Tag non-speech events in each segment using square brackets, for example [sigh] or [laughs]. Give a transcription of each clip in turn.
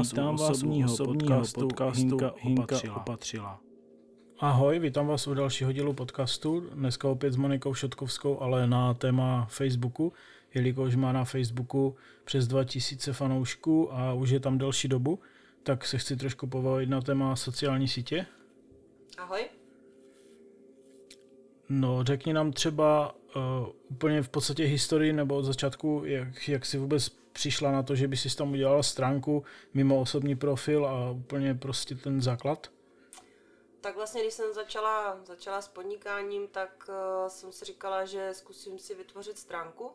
vás vítám u osobního podcastu, podcastu Hinka, Hinka opatřila. opatřila. Ahoj, vítám vás u dalšího dílu podcastu. Dneska opět s Monikou Šotkovskou, ale na téma Facebooku, jelikož má na Facebooku přes 2000 fanoušků a už je tam delší dobu, tak se chci trošku povolit na téma sociální sítě. Ahoj. No, řekni nám třeba uh, úplně v podstatě historii nebo od začátku, jak, jak jsi vůbec přišla na to, že by si tam udělala stránku mimo osobní profil a úplně prostě ten základ? Tak vlastně, když jsem začala, začala s podnikáním, tak uh, jsem si říkala, že zkusím si vytvořit stránku.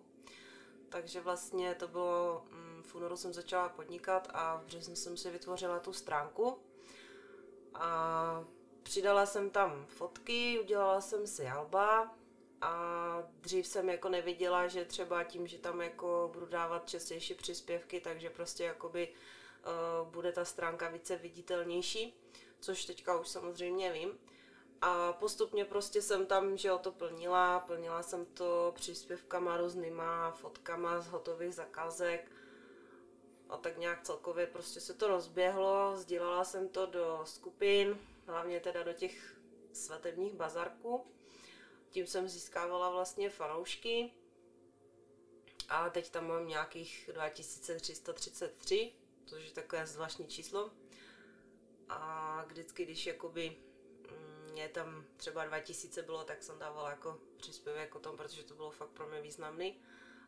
Takže vlastně to bylo, um, v únoru jsem začala podnikat a v březnu jsem si vytvořila tu stránku. A přidala jsem tam fotky, udělala jsem si alba, a dřív jsem jako neviděla, že třeba tím, že tam jako budu dávat častější příspěvky, takže prostě jakoby uh, bude ta stránka více viditelnější, což teďka už samozřejmě vím. A postupně prostě jsem tam, že o to plnila, plnila jsem to příspěvkama různýma, fotkama z hotových zakázek a tak nějak celkově prostě se to rozběhlo, sdílela jsem to do skupin, hlavně teda do těch svatebních bazarků tím jsem získávala vlastně fanoušky a teď tam mám nějakých 2333, což je takové zvláštní číslo. A vždycky, když jakoby mm, je tam třeba 2000 bylo, tak jsem dávala jako příspěvek o tom, protože to bylo fakt pro mě významný.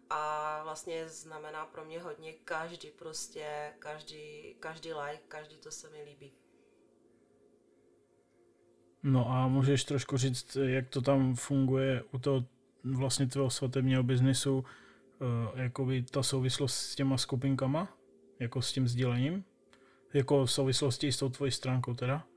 A vlastně znamená pro mě hodně každý prostě, každý, každý like, každý to se mi líbí. No a můžeš trošku říct, jak to tam funguje u toho vlastně tvého svatebního biznisu, uh, jakoby ta souvislost s těma skupinkama, jako s tím sdílením, jako v souvislosti s tou tvojí stránkou teda?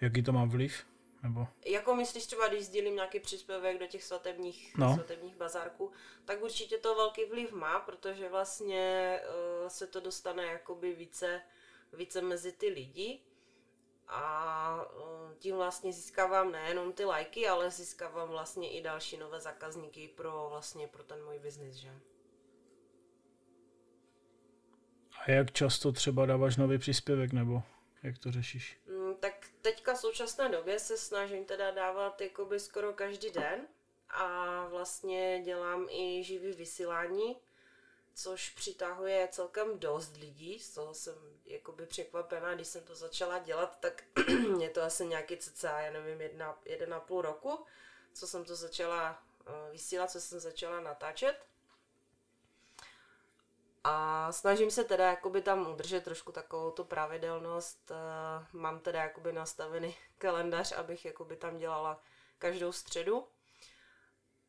Jaký to má vliv? Nebo? Jako myslíš třeba, když sdílím nějaký příspěvek do těch svatebních, no. svatebních bazárků, tak určitě to velký vliv má, protože vlastně uh, se to dostane jakoby více, více mezi ty lidi a eh, tím vlastně získávám nejenom ty lajky, ale získávám vlastně i další nové zákazníky pro vlastně pro ten můj biznis, že? A jak často třeba dáváš nový příspěvek, nebo jak to řešíš? Mm, tak teďka v současné době se snažím teda dávat jakoby skoro každý den a vlastně dělám i živý vysílání, což přitahuje celkem dost lidí, z toho jsem jakoby překvapená, když jsem to začala dělat, tak [clears throat] je to asi nějaký cca, já nevím, jedna, jeden a půl roku, co jsem to začala uh, vysílat, co jsem začala natáčet. A snažím se teda jakoby tam udržet trošku takovou tu pravidelnost. Uh, mám teda jakoby nastavený [laughs] kalendář, abych jakoby tam dělala každou středu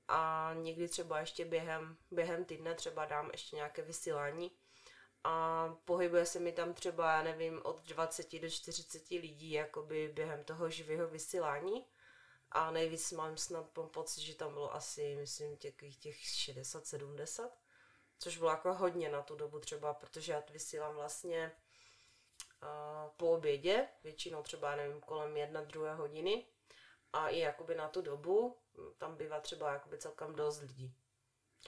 a někdy třeba ještě během, během týdne třeba dám ještě nějaké vysílání. A pohybuje se mi tam třeba, já nevím, od 20 do 40 lidí jakoby během toho živého vysílání. A nejvíc mám snad pocit, že tam bylo asi, myslím, těch, těch 60-70, což bylo jako hodně na tu dobu třeba, protože já vysílám vlastně uh, po obědě, většinou třeba, nevím, kolem jedna, druhé hodiny a i jakoby na tu dobu tam bývá třeba jakoby celkem dost lidí.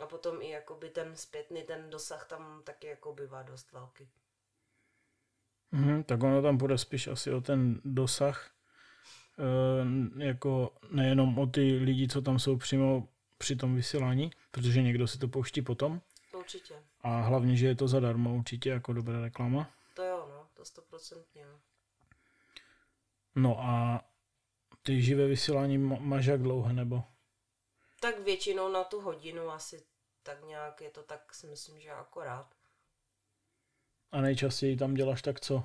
A potom i jakoby ten zpětný, ten dosah tam taky jako bývá dost velký. Mm, tak ono tam bude spíš asi o ten dosah, e, jako nejenom o ty lidi, co tam jsou přímo při tom vysílání, protože někdo si to pouští potom. Určitě. A hlavně, že je to zadarmo určitě jako dobrá reklama. To jo, no, to stoprocentně. No. no a ty živé vysílání máš jak dlouho, nebo? Tak většinou na tu hodinu asi tak nějak je to tak si myslím, že akorát. A nejčastěji tam děláš tak co?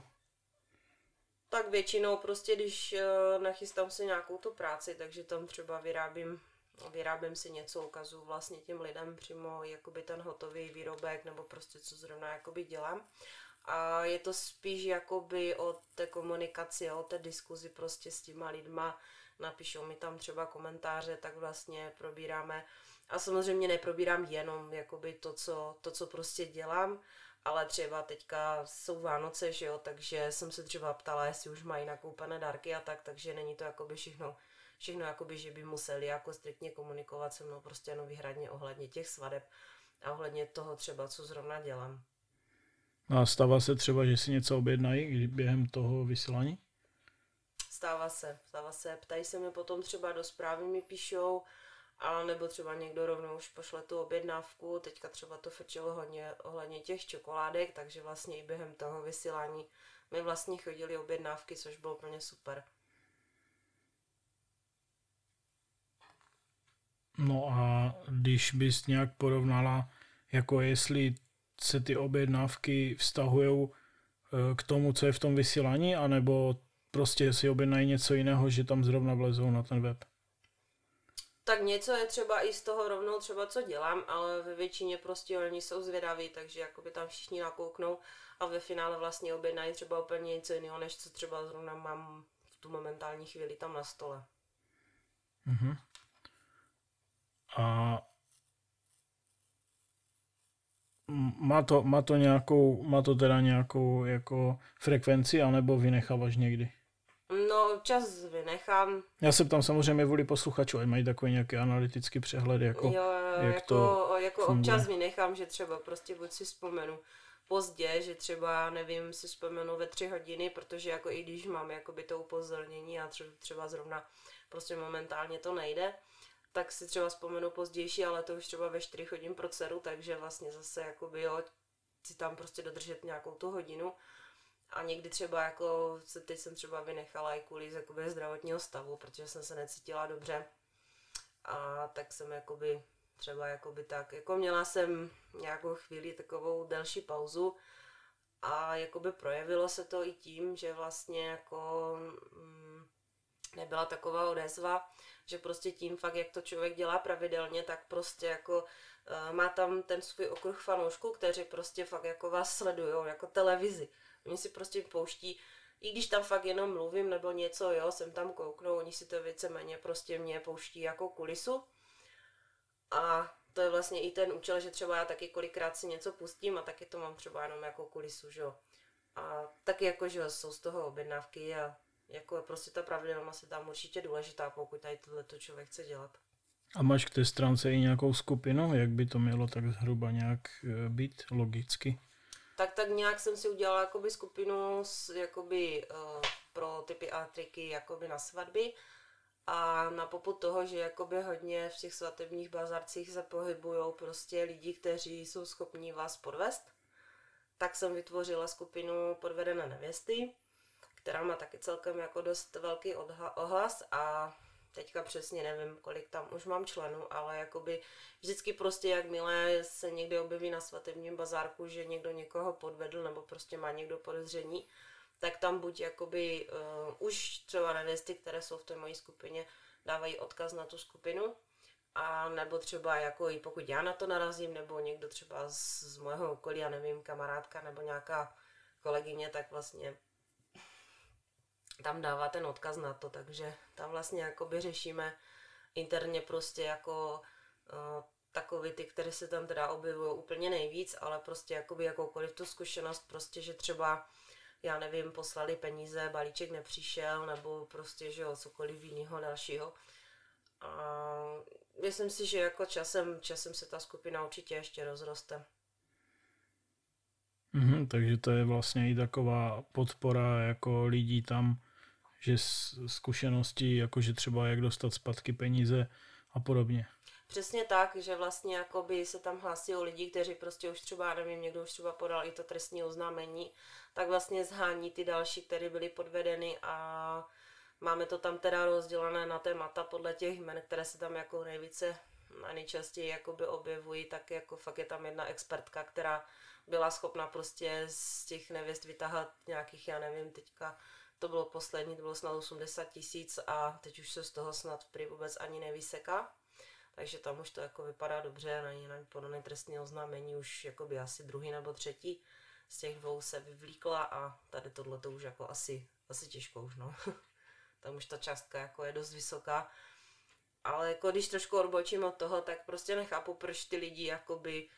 Tak většinou prostě, když uh, nachystám si nějakou tu práci, takže tam třeba vyrábím, vyrábím si něco, ukazuju vlastně těm lidem přímo jakoby ten hotový výrobek nebo prostě co zrovna jakoby dělám. A je to spíš jakoby o té komunikaci, o té diskuzi prostě s těma lidma, napíšou mi tam třeba komentáře, tak vlastně probíráme. A samozřejmě neprobírám jenom jakoby to, co, to, co prostě dělám, ale třeba teďka jsou Vánoce, že jo, takže jsem se třeba ptala, jestli už mají nakoupené dárky a tak, takže není to jakoby všechno, všechno jakoby, že by museli jako striktně komunikovat se mnou prostě jenom výhradně ohledně těch svadeb a ohledně toho třeba, co zrovna dělám. A stává se třeba, že si něco objednají během toho vysílání? Stává se, stává se. Ptají se mi potom třeba do zprávy mi píšou, a nebo třeba někdo rovnou už pošle tu objednávku, teďka třeba to frčelo hodně ohledně těch čokoládek, takže vlastně i během toho vysílání mi vlastně chodily objednávky, což bylo úplně super. No a když bys nějak porovnala, jako jestli se ty objednávky vztahují eh, k tomu, co je v tom vysílání, anebo prostě si objednají něco jiného, že tam zrovna vlezou na ten web? Tak něco je třeba i z toho rovnou třeba, co dělám, ale ve většině prostě oni jsou zvědaví, takže jakoby tam všichni nakouknou a ve finále vlastně objednají třeba úplně něco jiného, než co třeba zrovna mám v tu momentální chvíli tam na stole. Mm-hmm. A má to, má to nějakou, má to teda nějakou jako frekvenci, anebo vynecháváš někdy? No, občas vynechám. Já se ptám samozřejmě vůli posluchačů, ať mají takový nějaký analytický přehled, jako, jo, jak jako, to jako občas vynechám, že třeba prostě buď si vzpomenu pozdě, že třeba, nevím, si vzpomenu ve tři hodiny, protože jako i když mám jakoby to upozornění a třeba zrovna prostě momentálně to nejde, tak si třeba vzpomenu pozdější, ale to už třeba ve 4 hodin pro dceru, takže vlastně zase jakoby jo, si tam prostě dodržet nějakou tu hodinu. A někdy třeba jako, se teď jsem třeba vynechala i kvůli jakoby zdravotního stavu, protože jsem se necítila dobře. A tak jsem jakoby třeba jakoby tak, jako měla jsem nějakou chvíli takovou delší pauzu a jakoby projevilo se to i tím, že vlastně jako mm, nebyla taková odezva, že prostě tím fakt, jak to člověk dělá pravidelně, tak prostě jako uh, má tam ten svůj okruh fanoušků, kteří prostě fakt jako vás sledují, jako televizi. Oni si prostě pouští, i když tam fakt jenom mluvím nebo něco, jo, jsem tam kouknou, oni si to víceméně prostě mě pouští jako kulisu. A to je vlastně i ten účel, že třeba já taky kolikrát si něco pustím a taky to mám třeba jenom jako kulisu, že jo. A taky jako, že jsou z toho objednávky a jako prostě ta pravidelnost je tam určitě důležitá, pokud tady tohle to člověk chce dělat. A máš k té stránce i nějakou skupinu, jak by to mělo tak zhruba nějak eh, být logicky? Tak tak nějak jsem si udělala jakoby skupinu s, jakoby, uh, pro typy a triky jakoby na svatby a na poput toho, že jakoby hodně v těch svatebních bazarcích se pohybují prostě lidi, kteří jsou schopní vás podvést, tak jsem vytvořila skupinu podvedené nevěsty, která má taky celkem jako dost velký ohlas a teďka přesně nevím, kolik tam už mám členů, ale jakoby vždycky prostě jakmile se někdy objeví na svatebním bazárku, že někdo někoho podvedl nebo prostě má někdo podezření, tak tam buď jakoby uh, už třeba nevěsty, které jsou v té mojí skupině, dávají odkaz na tu skupinu, a nebo třeba jako i pokud já na to narazím, nebo někdo třeba z, z mojeho okolí, já nevím, kamarádka nebo nějaká kolegyně, tak vlastně tam dává ten odkaz na to, takže tam vlastně jakoby řešíme interně prostě jako uh, takový ty, které se tam teda objevují úplně nejvíc, ale prostě jakoby jakoukoliv tu zkušenost, prostě, že třeba já nevím, poslali peníze, balíček nepřišel, nebo prostě, že jo, cokoliv jiného dalšího. A myslím si, že jako časem, časem se ta skupina určitě ještě rozroste. Mm-hmm, takže to je vlastně i taková podpora jako lidí tam, že zkušenosti, jakože třeba jak dostat zpátky peníze a podobně. Přesně tak, že vlastně jakoby se tam hlásí o lidi, kteří prostě už třeba, nevím, někdo už třeba podal i to trestní oznámení, tak vlastně zhání ty další, které byly podvedeny a máme to tam teda rozdělené na témata podle těch jmen, které se tam jako nejvíce a nejčastěji jakoby objevují, tak jako fakt je tam jedna expertka, která byla schopna prostě z těch nevěst vytáhat nějakých, já nevím, teďka to bylo poslední, to bylo snad 80 tisíc a teď už se z toho snad prý vůbec ani nevyseká. Takže tam už to jako vypadá dobře, na podané trestní oznámení už jakoby asi druhý nebo třetí z těch dvou se vyvlíkla a tady tohle to už jako asi, asi těžko už, no. [laughs] tam už ta částka jako je dost vysoká. Ale jako když trošku odbočím od toho, tak prostě nechápu, proč ty lidi jakoby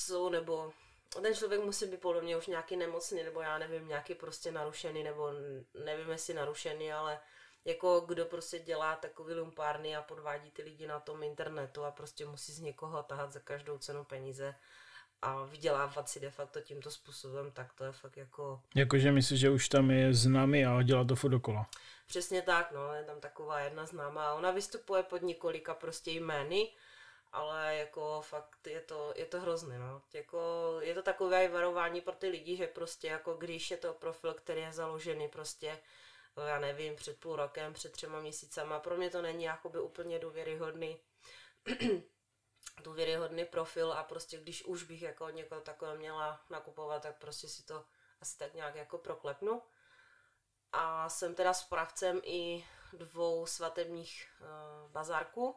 jsou nebo ten člověk musí být podle mě už nějaký nemocný, nebo já nevím, nějaký prostě narušený, nebo nevím, jestli narušený, ale jako kdo prostě dělá takový lumpárny a podvádí ty lidi na tom internetu a prostě musí z někoho tahat za každou cenu peníze a vydělávat si de facto tímto způsobem, tak to je fakt jako... Jakože myslíš, že už tam je známý a dělá to furt dokola. Přesně tak, no, je tam taková jedna známá. Ona vystupuje pod několika prostě jmény, ale jako fakt je to, je to hrozný, no. Jako, je to takové varování pro ty lidi, že prostě jako když je to profil, který je založený prostě já nevím, před půl rokem, před třema měsícama, pro mě to není jakoby úplně důvěryhodný [clears throat] důvěryhodný profil a prostě když už bych jako někoho takové měla nakupovat, tak prostě si to asi tak nějak jako proklepnu. A jsem teda správcem i dvou svatebních uh, bazárků,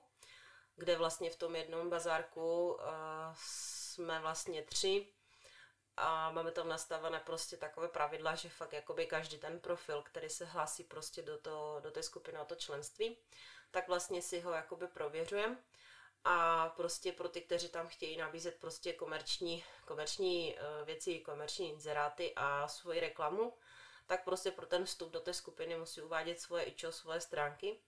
kde vlastně v tom jednom bazárku uh, jsme vlastně tři a máme tam nastavené prostě takové pravidla, že fakt jakoby každý ten profil, který se hlásí prostě do, to, do té skupiny, o to členství, tak vlastně si ho jakoby prověřujeme. A prostě pro ty, kteří tam chtějí nabízet prostě komerční, komerční uh, věci, komerční inzeráty a svoji reklamu, tak prostě pro ten vstup do té skupiny musí uvádět svoje ičo, svoje stránky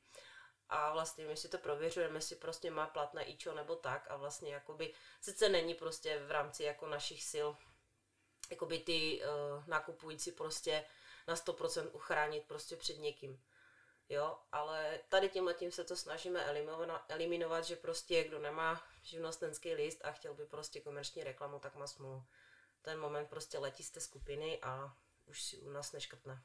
a vlastně my si to prověřujeme, jestli prostě má platné ičo nebo tak a vlastně jakoby, sice není prostě v rámci jako našich sil jakoby ty uh, nakupující prostě na 100% uchránit prostě před někým jo, ale tady tím se to snažíme eliminovat, že prostě kdo nemá živnostenský list a chtěl by prostě komerční reklamu, tak má smůlu. Ten moment prostě letí z té skupiny a už si u nás neškrtne.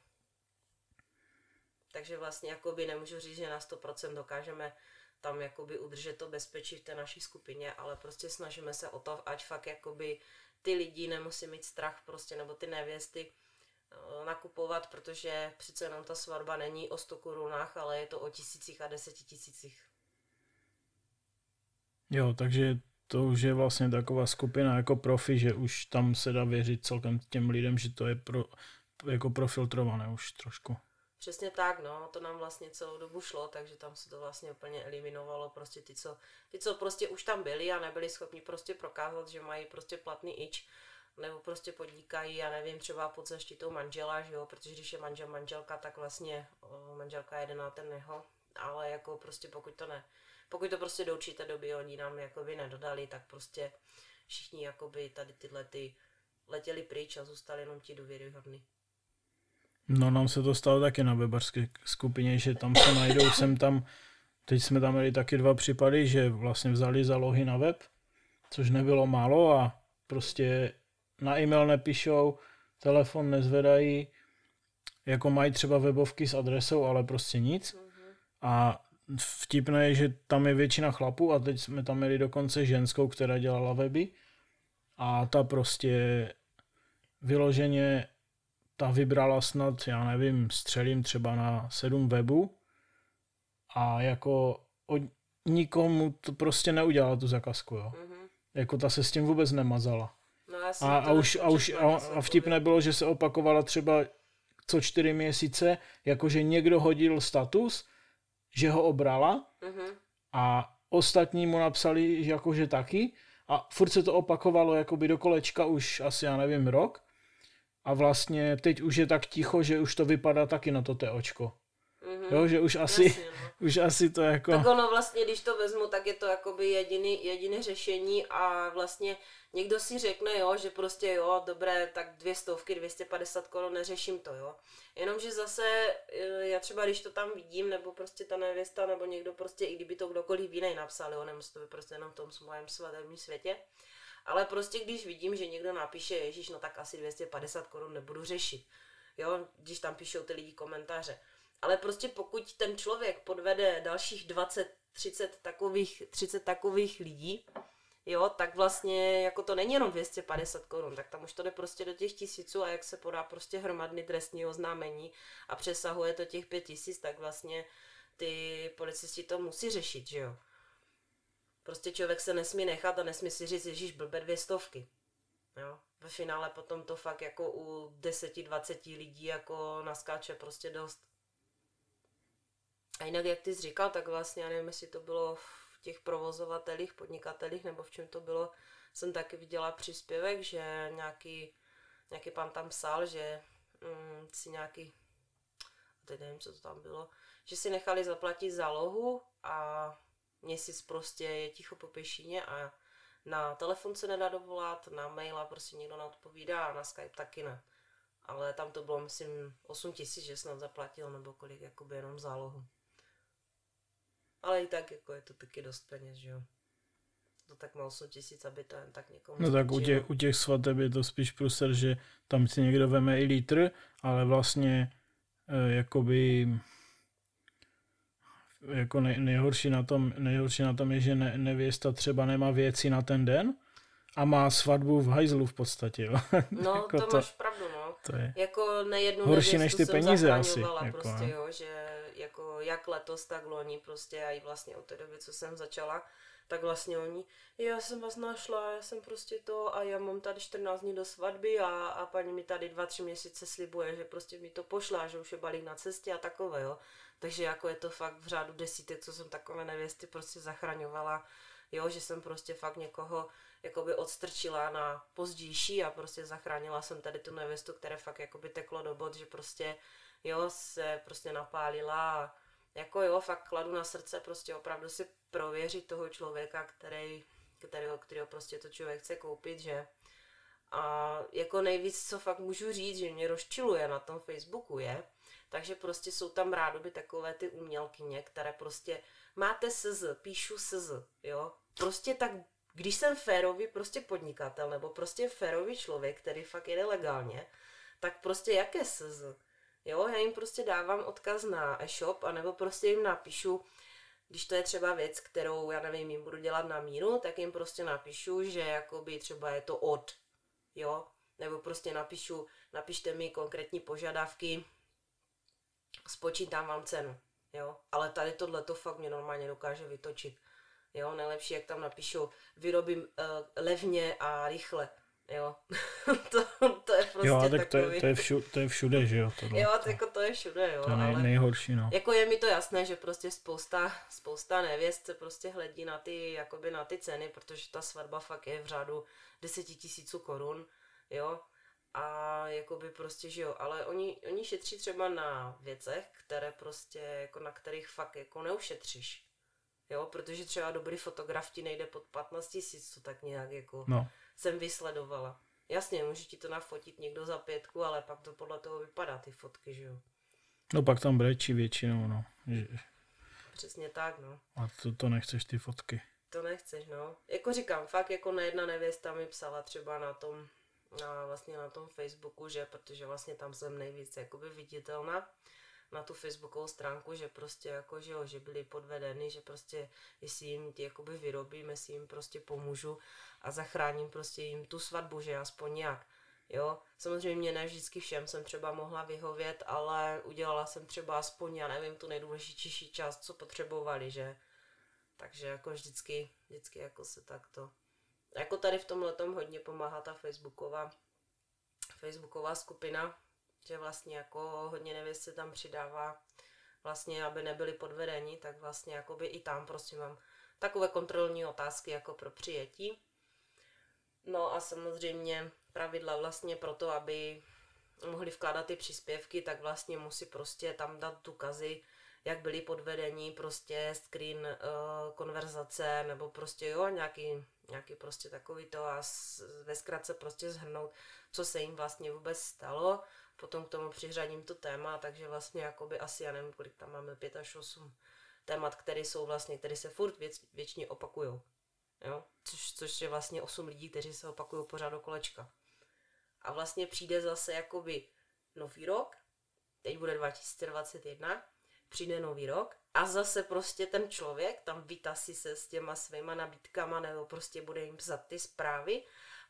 Takže vlastně jakoby nemůžu říct, že na 100% dokážeme tam jakoby udržet to bezpečí v té naší skupině, ale prostě snažíme se o to, ať fakt jakoby ty lidi nemusí mít strach prostě, nebo ty nevěsty, Eh, nakupovat, protože přece jenom ta svatba není o 100 korunách, ale je to o tisících a desetitisících. Jo, takže to už je vlastně taková skupina jako profi, že už tam se dá věřit celkem těm lidem, že to je pro, jako profiltrované už trošku. Přesně tak, no, to nám vlastně celou dobu šlo, takže tam se to vlastně úplně eliminovalo, prostě ty, co, ty, co prostě už tam byli a nebyli schopni prostě prokázat, že mají prostě platný ič, nebo prostě podnikají, já nevím, třeba pod zaštitou manžela, že jo, protože když je manžel manželka, tak vlastně o, manželka jede na ten jeho, ale jako prostě pokud to ne, pokud to prostě do určité doby oni nám jakoby nedodali, tak prostě všichni jakoby tady tyhle ty letěli pryč a zůstali jenom ti důvěryhodní. No nám se to stalo taky na webarské skupině, že tam se najdou, jsem tam, teď jsme tam měli taky dva případy, že vlastně vzali zálohy na web, což nebylo málo a prostě na e-mail nepíšou, telefon nezvedají, jako mají třeba webovky s adresou, ale prostě nic. A vtipné je, že tam je většina chlapů a teď jsme tam měli dokonce ženskou, která dělala weby a ta prostě vyloženě ta vybrala snad, já nevím, střelím třeba na sedm webů a jako od nikomu to prostě neudělala tu zakazku, jo. Mm-hmm. Jako ta se s tím vůbec nemazala. No, a, a, už, a, už, a, a vtipné bylo, že se opakovala třeba co čtyři měsíce, jakože někdo hodil status, že ho obrala uh-huh. a ostatní mu napsali, jakože taky a furt se to opakovalo jakoby do kolečka už asi, já nevím, rok a vlastně teď už je tak ticho, že už to vypadá taky na to té očko. Mm-hmm. Jo, že už asi, Jasně, no. [laughs] už asi to jako... Tak ono vlastně, když to vezmu, tak je to jakoby jediný, jediný řešení a vlastně někdo si řekne, jo, že prostě jo, dobré, tak dvě stovky, 250 korun, neřeším to, jo. Jenomže zase, e, já třeba když to tam vidím, nebo prostě ta nevěsta, nebo někdo prostě, i kdyby to kdokoliv jiný napsal, jo, nemusí to být prostě jenom v tom svém svatebním světě, ale prostě když vidím, že někdo napíše, Ježíš, no tak asi 250 korun nebudu řešit, jo, když tam píšou ty lidi komentáře. Ale prostě pokud ten člověk podvede dalších 20, 30 takových, 30 takových lidí, jo, tak vlastně jako to není jenom 250 korun, tak tam už to jde prostě do těch tisíců a jak se podá prostě hromadný trestní oznámení a přesahuje to těch pět tisíc, tak vlastně ty policisti to musí řešit, že jo. Prostě člověk se nesmí nechat a nesmí si říct, ježíš, blbe dvě stovky. Jo. Ve finále potom to fakt jako u 10-20 lidí jako naskáče prostě dost. A jinak, jak ty jsi říkal, tak vlastně, já nevím, jestli to bylo v těch provozovatelích, podnikatelích, nebo v čem to bylo, jsem taky viděla příspěvek, že nějaký, nějaký pan tam psal, že mm, si nějaký, teď nevím, co to tam bylo, že si nechali zaplatit zálohu a měsíc prostě je ticho po pěšině a Na telefon se nedá dovolat, na maila prostě někdo neodpovídá a na Skype taky ne. Ale tam to bylo, myslím, 8 tisíc, že snad zaplatil, nebo kolik, jakoby jenom zálohu. Ale i tak, jako je to taky dost peněz, že jo. To tak má 8 tisíc, aby to jen tak někomu No tak u těch, u těch svateb je to spíš pruser, že tam si někdo veme i litr, ale vlastně e, jakoby jako nej, nejhorší, na tom, nejhorší na tom je, že ne, nevěsta třeba nemá věci na ten den a má svatbu v hajzlu v podstatě. Jo. [laughs] No, jako to, to máš pravdu, no. To je jako nejednu horší než ty peníze asi. Jako, prostě, jo, že jako jak letos, tak loni prostě a i vlastně od té doby, co jsem začala, tak vlastně oni, já jsem vás našla, já jsem prostě to a já mám tady 14 dní do svatby a, a paní mi tady 2-3 měsíce slibuje, že prostě mi to pošla, že už je balík na cestě a takové, jo. Takže jako je to fakt v řádu desítek, co jsem takové nevěsty prostě zachraňovala, jo, že jsem prostě fakt někoho jakoby odstrčila na pozdější a prostě zachránila jsem tady tu nevěstu, které fakt jakoby teklo do bod, že prostě jo, se prostě napálila a jako jo, fakt kladu na srdce prostě opravdu si prověřit toho člověka, který, kterého, kterého prostě to člověk chce koupit, že? A jako nejvíc, co fakt můžu říct, že mě rozčiluje na tom Facebooku je, takže prostě jsou tam rádoby takové ty umělkyně, které prostě máte SZ, píšu SZ, jo. Prostě tak, když jsem férový prostě podnikatel, nebo prostě férový člověk, který fakt jede legálně, tak prostě jaké SZ? Jo, já jim prostě dávám odkaz na e-shop, anebo prostě jim napíšu, když to je třeba věc, kterou, já nevím, jim budu dělat na míru, tak jim prostě napíšu, že jakoby třeba je to od, jo, nebo prostě napíšu, napište mi konkrétní požadavky, spočítám vám cenu, jo, ale tady tohle to fakt mě normálně dokáže vytočit, jo, nejlepší, jak tam napíšu, vyrobím uh, levně a rychle, Jo, [laughs] to, to je prostě jo, tak to je, to, je všude, to je všude, že jo? Tohle. Jo, to, jako to je všude, jo. To je nej, ale nejhorší, no. Jako je mi to jasné, že prostě spousta, spousta nevěst se prostě hledí na ty, jakoby na ty ceny, protože ta svatba fakt je v řádu deseti tisíců korun, jo. A jakoby prostě, že jo, ale oni, oni šetří třeba na věcech, které prostě, jako na kterých fakt jako neušetříš. Jo, protože třeba dobrý fotograf ti nejde pod 15 tisíc, to tak nějak jako... No jsem vysledovala. Jasně, může ti to nafotit někdo za pětku, ale pak to podle toho vypadá, ty fotky, že jo. No pak tam brečí většinou, no. Že... Přesně tak, no. A to, to nechceš ty fotky. To nechceš, no. Jako říkám, fakt jako nejedna nevěsta mi psala třeba na tom, na, vlastně na tom Facebooku, že, protože vlastně tam jsem nejvíc jakoby viditelná, na tu facebookovou stránku, že prostě jako, že, jo, že byli podvedeny, že prostě jestli jim ty jakoby vyrobím, jestli jim prostě pomůžu a zachráním prostě jim tu svatbu, že aspoň nějak. Jo, samozřejmě ne vždycky všem jsem třeba mohla vyhovět, ale udělala jsem třeba aspoň, já nevím, tu nejdůležitější část, co potřebovali, že. Takže jako vždycky, vždycky jako se takto. Jako tady v tom hodně pomáhá ta facebooková, facebooková skupina, že vlastně jako hodně nevěst se tam přidává, vlastně aby nebyli podvedeni, tak vlastně jakoby i tam prostě mám takové kontrolní otázky jako pro přijetí. No a samozřejmě pravidla vlastně pro to, aby mohli vkládat ty příspěvky, tak vlastně musí prostě tam dát důkazy, jak byli podvedení, prostě screen uh, konverzace, nebo prostě jo, nějaký, nějaký prostě takový to a ve zkratce prostě zhrnout, co se jim vlastně vůbec stalo, potom k tomu přiřadím to téma, takže vlastně jakoby asi, já nevím, kolik tam máme, pět až osm témat, které jsou vlastně, které se furt věc, většině opakují. Jo? Což, což je vlastně osm lidí, kteří se opakují pořád do kolečka. A vlastně přijde zase jakoby nový rok, teď bude 2021, přijde nový rok a zase prostě ten člověk tam vytasí se s těma svýma nabídkama nebo prostě bude jim psat ty zprávy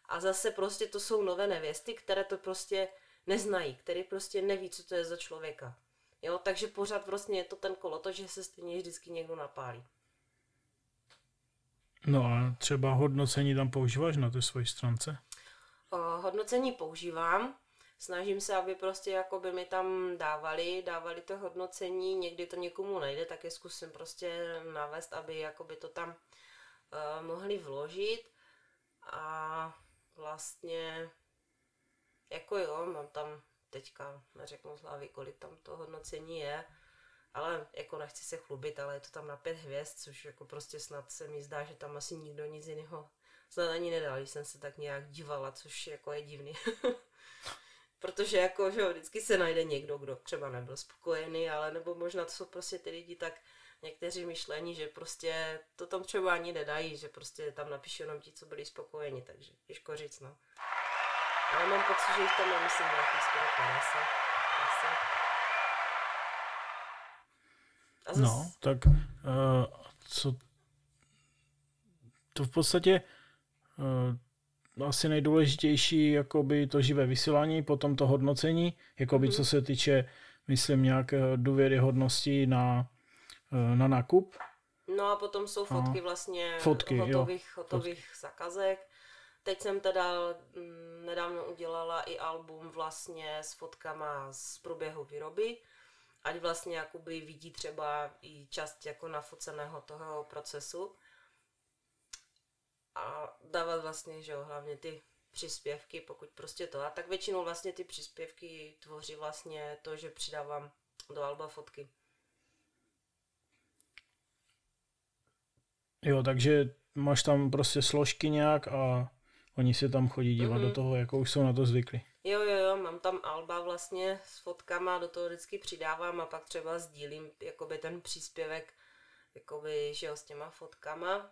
a zase prostě to jsou nové nevěsty, které to prostě neznají, který prostě neví, co to je za člověka. Jo, takže pořád vlastně je to ten to, že se stejně vždycky někdo napálí. No a třeba hodnocení tam používáš na té své stránce? O, hodnocení používám. Snažím se, aby prostě jako by mi tam dávali, dávali to hodnocení, někdy to někomu nejde, tak je zkusím prostě navést, aby jako by to tam uh, mohli vložit a vlastně jako jo, mám tam teďka, neřeknu z hlavy, kolik tam to hodnocení je, ale jako nechci se chlubit, ale je to tam na pět hvězd, což jako prostě snad se mi zdá, že tam asi nikdo nic jiného snad ani nedal, když jsem se tak nějak dívala, což jako je divný. [laughs] Protože jako, že vždycky se najde někdo, kdo třeba nebyl spokojený, ale nebo možná to jsou prostě ty lidi tak někteří myšlení, že prostě to tam třeba ani nedají, že prostě tam napíšu jenom ti, co byli spokojeni, takže těžko říct, no. Ale mám pocit, že jich tam nemyslím nějakých skoro 50. Asi. Zas... No, tak uh, co to v podstatě uh, asi nejdůležitější jakoby to živé vysílání, potom to hodnocení, jakoby co se týče, myslím, nějak důvěryhodnosti na, uh, na nákup. No a potom jsou fotky a vlastně fotky, hotových, jo. hotových fotky. zakazek. Teď jsem teda mm, nedávno udělala i album vlastně s fotkama z průběhu výroby ať vlastně jakoby vidí třeba i část jako nafoceného toho procesu a dávat vlastně, že jo, hlavně ty příspěvky, pokud prostě to. A tak většinou vlastně ty příspěvky tvoří vlastně to, že přidávám do alba fotky. Jo, takže máš tam prostě složky nějak a oni se tam chodí dívat mm-hmm. do mhm. toho, jako už jsou na to zvykli. Jo, jo, jo, mám tam alba vlastně s fotkama, do toho vždycky přidávám a pak třeba sdílím jakoby ten příspěvek jakoby, že jo, s těma fotkama.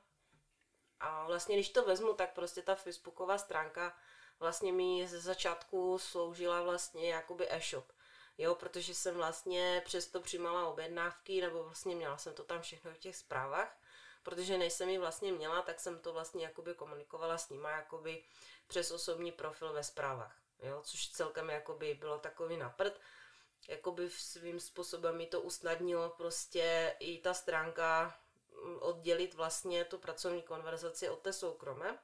A vlastně, když to vezmu, tak prostě ta facebooková stránka vlastně mi ze začátku sloužila vlastně jakoby e-shop. Jo, protože jsem vlastně přesto přijímala objednávky, nebo vlastně měla jsem to tam všechno v těch zprávách, protože než jsem ji vlastně měla, tak jsem to vlastně jakoby komunikovala s nima jakoby přes osobní profil ve zprávách jo, což celkem jakoby bylo takový naprd. Jakoby svým způsobem mi to usnadnilo prostě i ta stránka oddělit vlastně tu pracovní konverzaci od té soukromé.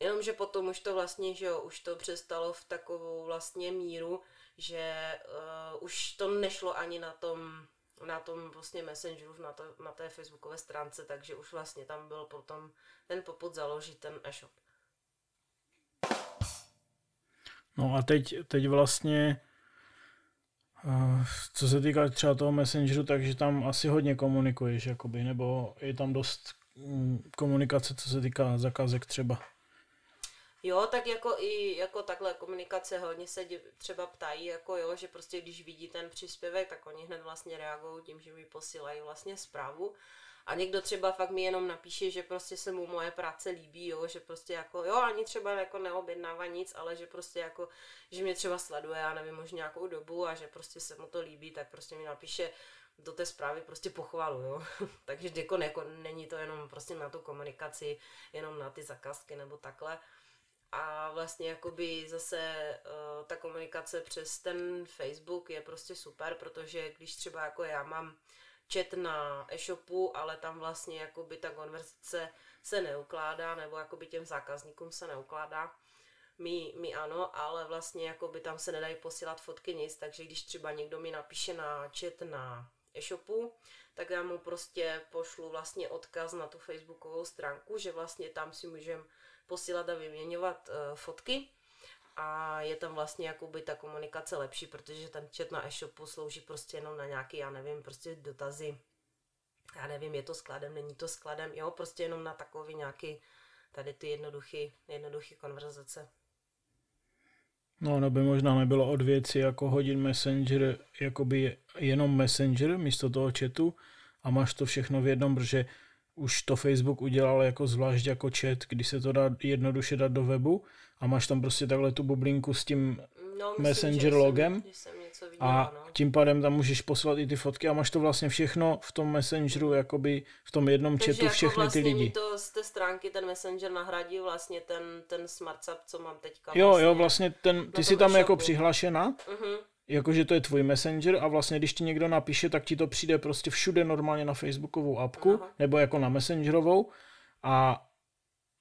Jenomže potom už to vlastně, že jo, už to přestalo v takovou vlastně míru, že uh, už to nešlo ani na tom, na tom vlastně Messengeru, na, to, na té facebookové stránce, takže už vlastně tam byl potom ten poput založit ten e-shop. No a teď, teď vlastně, co se týká třeba toho Messengeru, takže tam asi hodně komunikuješ, jakoby, nebo je tam dost um, komunikace, co se týká zakázek třeba. Jo, tak jako i jako takhle komunikace hodně se třeba ptají, jako jo, že prostě když vidí ten příspěvek, tak oni hned vlastně reagují tím, že mi posílají vlastně zprávu. A někdo třeba fakt mi jenom napíše, že prostě se mu moje práce líbí, jo, že prostě jako, jo, ani třeba jako neobjednává nic, ale že prostě jako, že mě třeba sleduje, já nevím, možná nějakou dobu a že prostě se mu to líbí, tak prostě mi napíše do té zprávy prostě pochvalu, jo. [laughs] Takže jako, jako není to jenom prostě na tu komunikaci, jenom na ty zakázky nebo takhle. A vlastně jakoby zase uh, ta komunikace přes ten Facebook je prostě super, protože když třeba jako já mám chat na e-shopu, ale tam vlastně jakoby ta konverzace se neukládá, nebo jakoby těm zákazníkům se neukládá. My, my ano, ale vlastně jakoby tam se nedají posílat fotky nic, takže když třeba někdo mi napíše na chat na e-shopu, tak já mu prostě pošlu vlastně odkaz na tu facebookovou stránku, že vlastně tam si můžeme posílat a vyměňovat uh, fotky a je tam vlastně jakoby ta komunikace lepší, protože ten chat na e-shopu slouží prostě jenom na nějaký, já nevím, prostě dotazy, já nevím, je to skladem, není to skladem, jo, prostě jenom na takový nějaký tady ty jednoduchý, jednoduchý konverzace. No, ono by možná nebylo od věci jako hodin Messenger, jakoby jenom Messenger místo toho chatu a máš to všechno v jednom, protože už to Facebook udělal jako zvlášť jako chat, kdy se to dá jednoduše dát do webu a máš tam prostě takhle tu bublinku s tím no, myslím, Messenger logem jsem, jsem viděla, a no. tím pádem tam můžeš poslat i ty fotky a máš to vlastně všechno v tom Messengeru, jakoby v tom jednom Takže chatu jako všechny vlastně ty lidi. to z té stránky ten Messenger nahradí vlastně ten, ten SmartSap, co mám teďka. Jo, vlastně jo, vlastně ten, ty jsi tam jako přihlašena uh-huh jakože to je tvůj messenger a vlastně když ti někdo napíše, tak ti to přijde prostě všude normálně na facebookovou apku Aha. nebo jako na messengerovou a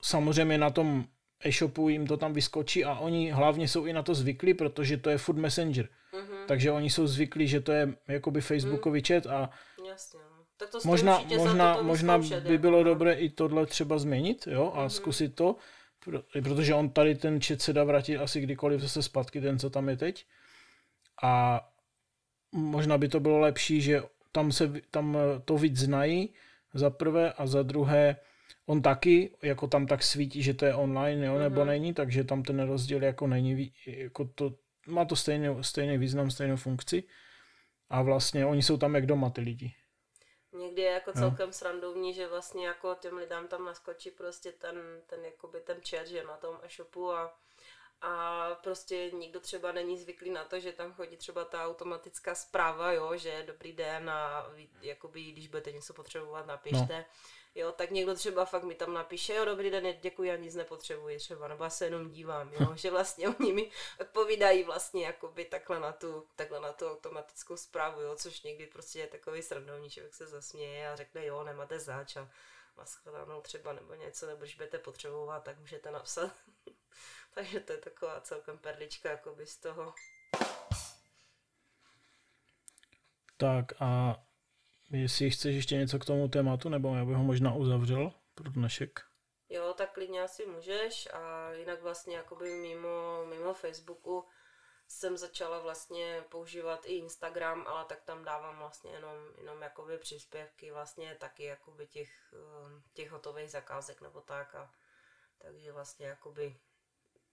samozřejmě na tom e-shopu jim to tam vyskočí a oni hlavně jsou i na to zvyklí, protože to je food messenger. Uh-huh. Takže oni jsou zvyklí, že to je jakoby facebookový uh-huh. chat a Jasně. No. Tak to možná, možná, možná by bylo jako. dobré i tohle třeba změnit jo, a uh-huh. zkusit to, protože on tady ten chat se dá vrátit asi kdykoliv zase zpátky, ten, co tam je teď. A možná by to bylo lepší, že tam, se, tam to víc znají, za prvé, a za druhé on taky, jako tam tak svítí, že to je online, jo, nebo mm-hmm. není, takže tam ten rozdíl jako není, jako to, má to stejný, stejný význam, stejnou funkci a vlastně oni jsou tam jak doma ty lidi. Někdy je jako celkem no. srandovní, že vlastně jako těm lidem tam naskočí prostě ten, ten jakoby ten chat, že na tom e-shopu a a prostě nikdo třeba není zvyklý na to, že tam chodí třeba ta automatická zpráva, jo, že dobrý den a jakoby, když budete něco potřebovat, napište. No. Jo, tak někdo třeba fakt mi tam napíše, jo, dobrý den, děkuji, já nic nepotřebuji třeba, nebo já se jenom dívám, jo, že vlastně oni mi odpovídají vlastně jakoby takhle na tu, takhle na tu automatickou zprávu, jo, což někdy prostě je takový srandovní, člověk se zasměje a řekne, jo, nemáte zač a třeba nebo něco, nebo když budete potřebovat, tak můžete napsat. [laughs] Takže to je taková celkem perlička jakoby z toho. Tak a jestli chceš ještě něco k tomu tématu, nebo já bych ho možná uzavřel pro dnešek. Jo, tak klidně asi můžeš a jinak vlastně jakoby mimo, mimo Facebooku jsem začala vlastně používat i Instagram, ale tak tam dávám vlastně jenom, jenom jakoby příspěvky vlastně taky jakoby těch, eh, těch hotových zakázek nebo tak a takže vlastně jakoby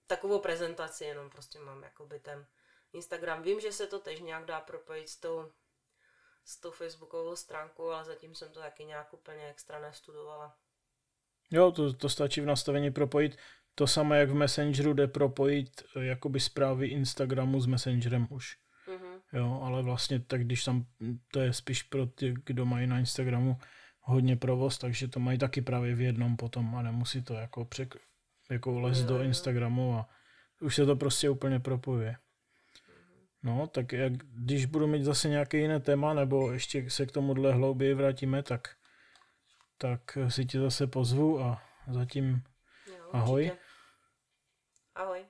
takovou prezentaci, jenom prostě mám jakoby ten Instagram. Vím, že se to tež nějak dá propojit s tou, s tou facebookovou stránkou, ale zatím jsem to taky nějak úplně extra nestudovala. Jo, to, to stačí v nastavení propojit. To samé, jak v Messengeru jde propojit eh, jakoby zprávy Instagramu s Messengerem už. Mm-hmm. Jo, ale vlastně tak když tam, to je spíš pro ty, kdo mají na Instagramu hodně provoz, takže to mají taky právě v jednom potom a nemusí to jako přek, jako les do Instagramu a už se to prostě úplně propojuje. No, tak jak, když budu mít zase nějaké jiné téma, nebo ještě se k tomuhle hlouběji vrátíme, tak, tak si tě zase pozvu a zatím jo, ahoj. Ahoj.